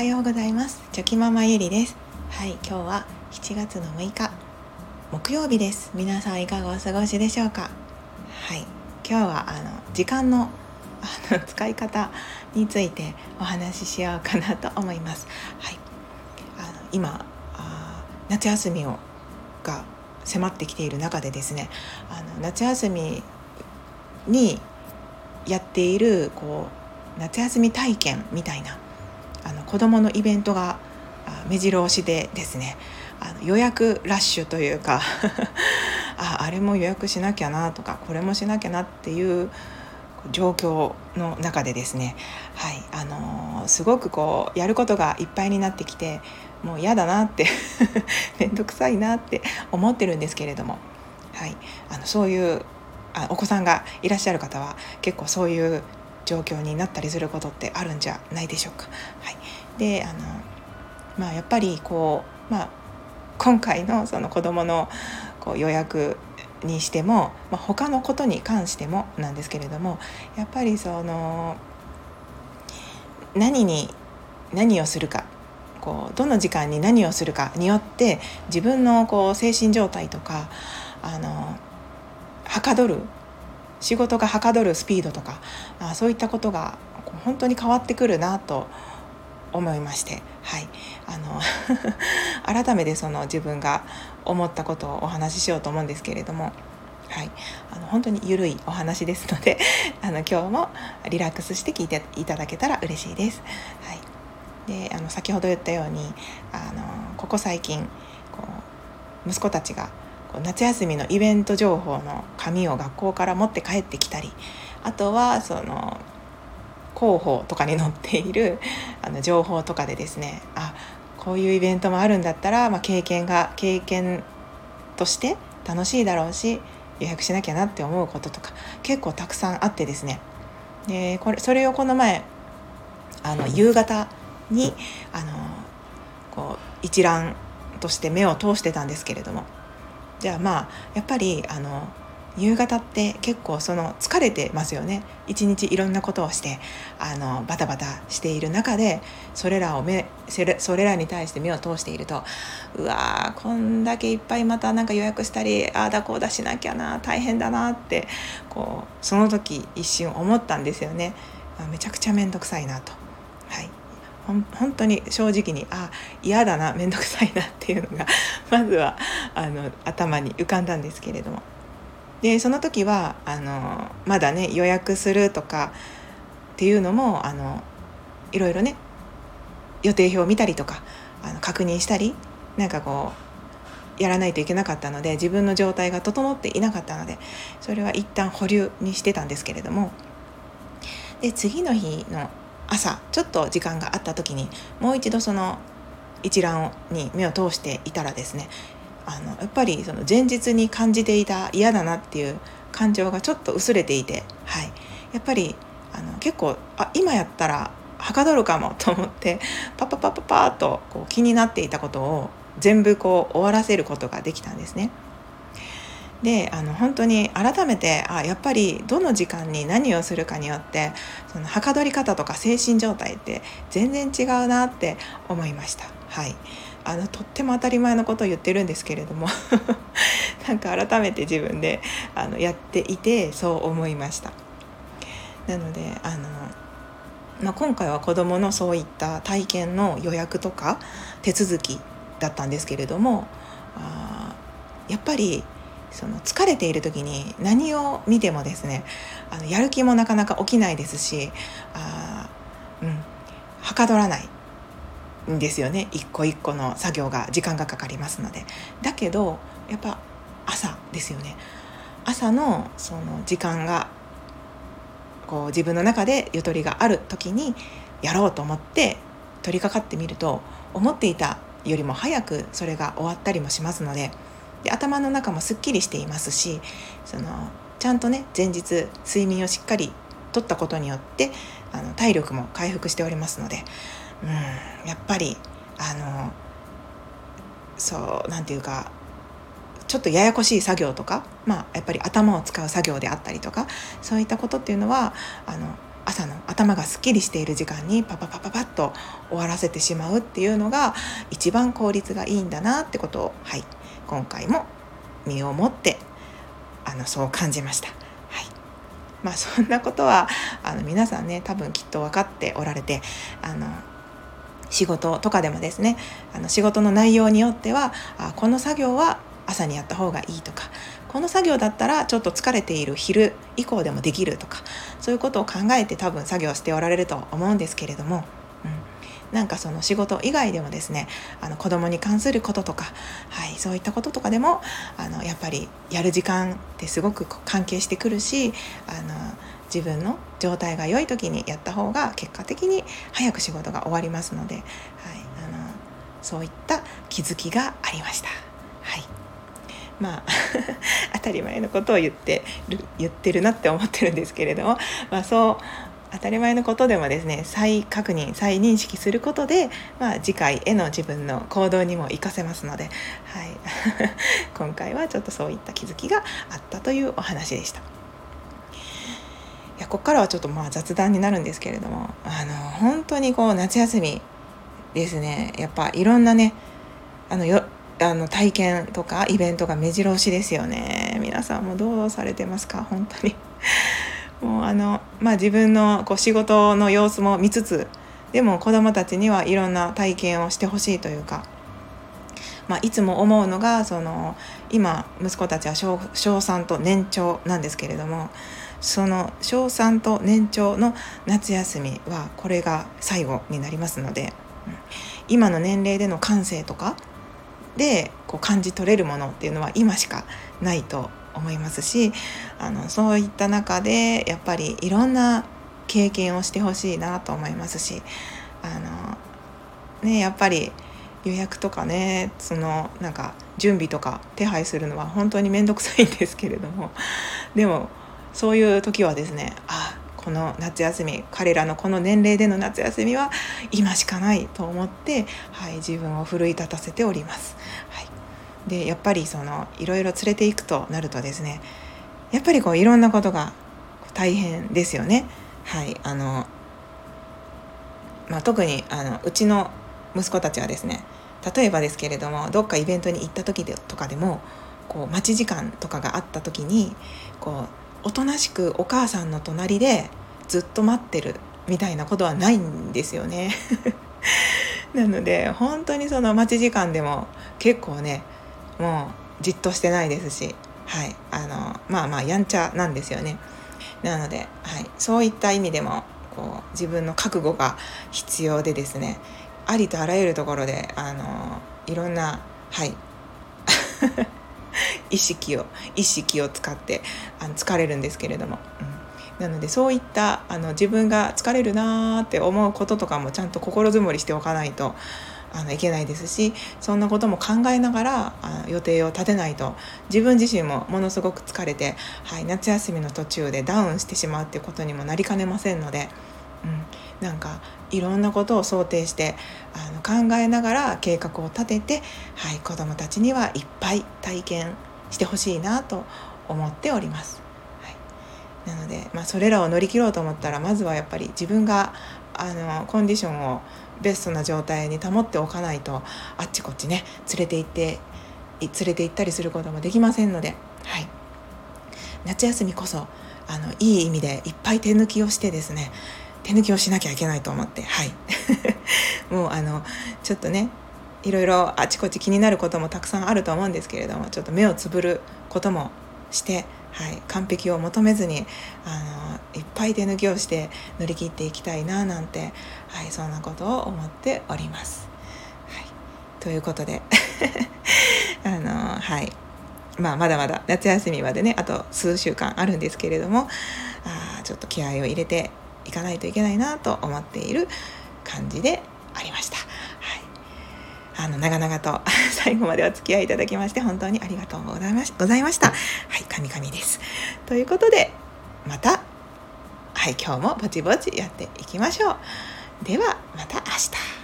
はようございます。チョキママゆりです。はい今日は7月の6日木曜日です。皆さんいかがお過ごしでしょうか？はい今日はあの時間のあの 使い方についてお話ししようかなと思います。はいあの今あ夏休みをが迫ってきている中でですねあの夏休みにやっているこう夏休み体験みたいなあの子どものイベントが目白押しでですねあの予約ラッシュというか ああれも予約しなきゃなとかこれもしなきゃなっていう状況の中でですね、はいあのー、すごくこうやることがいっぱいになってきてもう嫌だなって 面倒くさいなって思ってるんですけれども、はい、あのそういうあお子さんがいらっしゃる方は結構そういう状況になったりすることってあるんじゃないでしょうか。はい、であのまあやっぱりこう、まあ、今回のその子どものこう予約にしても、まあ、他のことに関してもなんですけれどもやっぱりその何に何をするかこうどの時間に何をするかによって自分のこう精神状態とかあのはかどる仕事がはかどるスピードとかあそういったことが本当に変わってくるなと思いまして、はい、あの 改めてその自分が思ったことをお話ししようと思うんですけれども。はい、あの本当にゆるいお話ですので あの今日もリラックスして聞いていただけたら嬉しいです。はい、であの先ほど言ったようにあのここ最近こう息子たちが夏休みのイベント情報の紙を学校から持って帰ってきたりあとはその広報とかに載っている あの情報とかでですねあこういうイベントもあるんだったら、まあ、経験が経験として楽しいだろうし予約しなきゃなって思うこととか結構たくさんあってですね。でこれそれをこの前あの夕方にあのこう一覧として目を通してたんですけれどもじゃあまあやっぱりあの夕方って結構その疲れてますよね。一日いろんなことをしてあのバタバタしている中でそれらを目それらに対して目を通しているとうわーこんだけいっぱいまたなんか予約したりああだこうだしなきゃな大変だなってこうその時一瞬思ったんですよね。めちゃくちゃ面倒くさいなと。はい。本当に正直にあ嫌だな面倒くさいなっていうのが まずはあの頭に浮かんだんですけれども。でその時はあのまだね予約するとかっていうのもあのいろいろね予定表を見たりとかあの確認したりなんかこうやらないといけなかったので自分の状態が整っていなかったのでそれは一旦保留にしてたんですけれども。で次の日の朝ちょっと時間があった時にもう一度その一覧に目を通していたらですねあのやっぱりその前日に感じていた嫌だなっていう感情がちょっと薄れていて、はい、やっぱりあの結構あ今やったらはかどるかもと思ってパパパパパーとこう気になっていたことを全部こう終わらせることができたんですね。であの本当に改めてあやっぱりどの時間に何をするかによってそのはかどり方とか精神状態って全然違うなって思いました。はいあのとっても当たり前のことを言ってるんですけれども なんか改めて自分であのやっていてそう思いました。なのであの、まあ、今回は子どものそういった体験の予約とか手続きだったんですけれどもあやっぱりその疲れている時に何を見てもですねあのやる気もなかなか起きないですしあ、うん、はかどらないんですよね。一個一個の作業が時間がかかりますので。だけどやっぱ朝ですよね。朝のその時間がこう自分の中でゆとりがある時にやろうと思って取り掛かってみると思っていたよりも早くそれが終わったりもしますのでで頭の中もすっきりしていますしそのちゃんとね前日睡眠をしっかりとったことによってあの体力も回復しておりますのでうんやっぱりあのそうなんていうかちょっとややこしい作業とか、まあ、やっぱり頭を使う作業であったりとかそういったことっていうのはあの朝の頭がすっきりしている時間にパパパパパッと終わらせてしまうっていうのが一番効率がいいんだなってことを、はい、今回も身をもってあのそう感じました。はいまあ、そんなことはあの皆さんね多分きっと分かっておられてあの仕事とかでもですねあの仕事の内容によってはあこの作業は朝にやった方がいいとかこの作業だったらちょっと疲れている昼以降でもできるとかそういうことを考えて多分作業しておられると思うんですけれども、なんかその仕事以外でもですねあの子供に関することとか、はい、そういったこととかでもあのやっぱりやる時間ってすごく関係してくるしあの自分の状態が良い時にやった方が結果的に早く仕事が終わりますので、はい、あのそういった気づきがありました。はいまあ 当たり前のことを言ってる言ってるなって思ってるんですけれども、まあ、そう当たり前のことでもですね再確認再認識することで、まあ、次回への自分の行動にも活かせますので、はい、今回はちょっとそういった気づきがあったというお話でした。いやここからはちょっとまあ雑談になるんですけれどもあの本当にこう夏休みですね。やっぱいろんなねあのよあの体験とかイベントが目白押しですよね。皆さんもどうされてますか？本当に。もうあのまあ自分のこう仕事の様子も見つつでも子どもたちにはいろんな体験をしてほしいというか、まあ、いつも思うのがその今息子たちは小小3と年長なんですけれどもその小3と年長の夏休みはこれが最後になりますので、今の年齢での感性とかでこう感じ取れるものっていうのは今しかないと思いますしあのそういった中でやっぱりいろんな経験をしてほしいなと思いますしあの、ね、やっぱり予約とかねそのなんか準備とか手配するのは本当に面倒くさいんですけれどもでもそういう時はですねあこの夏休み彼らのこの年齢での夏休みは今しかないと思って、はい、自分を奮い立たせております。でやっぱりそのいろいろ連れていくとなるとですねやっぱりこういろんなことが大変ですよね。はいあのまあ、特にあのうちの息子たちはですね例えばですけれどもどっかイベントに行った時でとかでもこう待ち時間とかがあった時にこうおとなしくお母さんの隣でずっと待ってるみたいなことはないんですよね。なので本当にその待ち時間でも結構ねもうじっとしてないですし、はい、あのまあまあやんちゃなんですよね。なので、はい、そういった意味でもこう自分の覚悟が必要でですねありとあらゆるところであのいろんなはい 意識を意識を使ってあの疲れるんですけれども、うん、なのでそういったあの自分が疲れるなーって思うこととかもちゃんと心づもりしておかないとあのいけないですしそんなことも考えながらあ予定を立てないと自分自身もものすごく疲れて、はい、夏休みの途中でダウンしてしまうっていうことにもなりかねませんので。うん、なんかいろんなことを想定してあの考えながら計画を立てて、はい、子どもたちにはいっぱい体験してほしいなと思っております。なので、まあ、それらを乗り切ろうと思ったらまずはやっぱり自分があのコンディションをベストな状態に保っておかないとあっちこっちね連れて行って連れて行ったりすることもできませんので、はい、夏休みこそあのいい意味でいっぱい手抜きをしてですね手抜きをしなきゃいけないと思ってはい。もうあのちょっとねいろいろあちこち気になることもたくさんあると思うんですけれどもちょっと目をつぶることもして、はい、完璧を求めずにあのいっぱい手抜きをして乗り切っていきたいななんて、はい、そんなことを思っております。はい、ということで あのはいまあ、まだまだ夏休みまでねあと数週間あるんですけれどもあちょっと気合を入れていかないといけないなと思っている感じでありました。あの長々と 最後までお付き合いいただきまして本当にありがとうございましございました。はい、神々です。ということでまたはい今日もぼちぼちやっていきましょう。ではまた明日。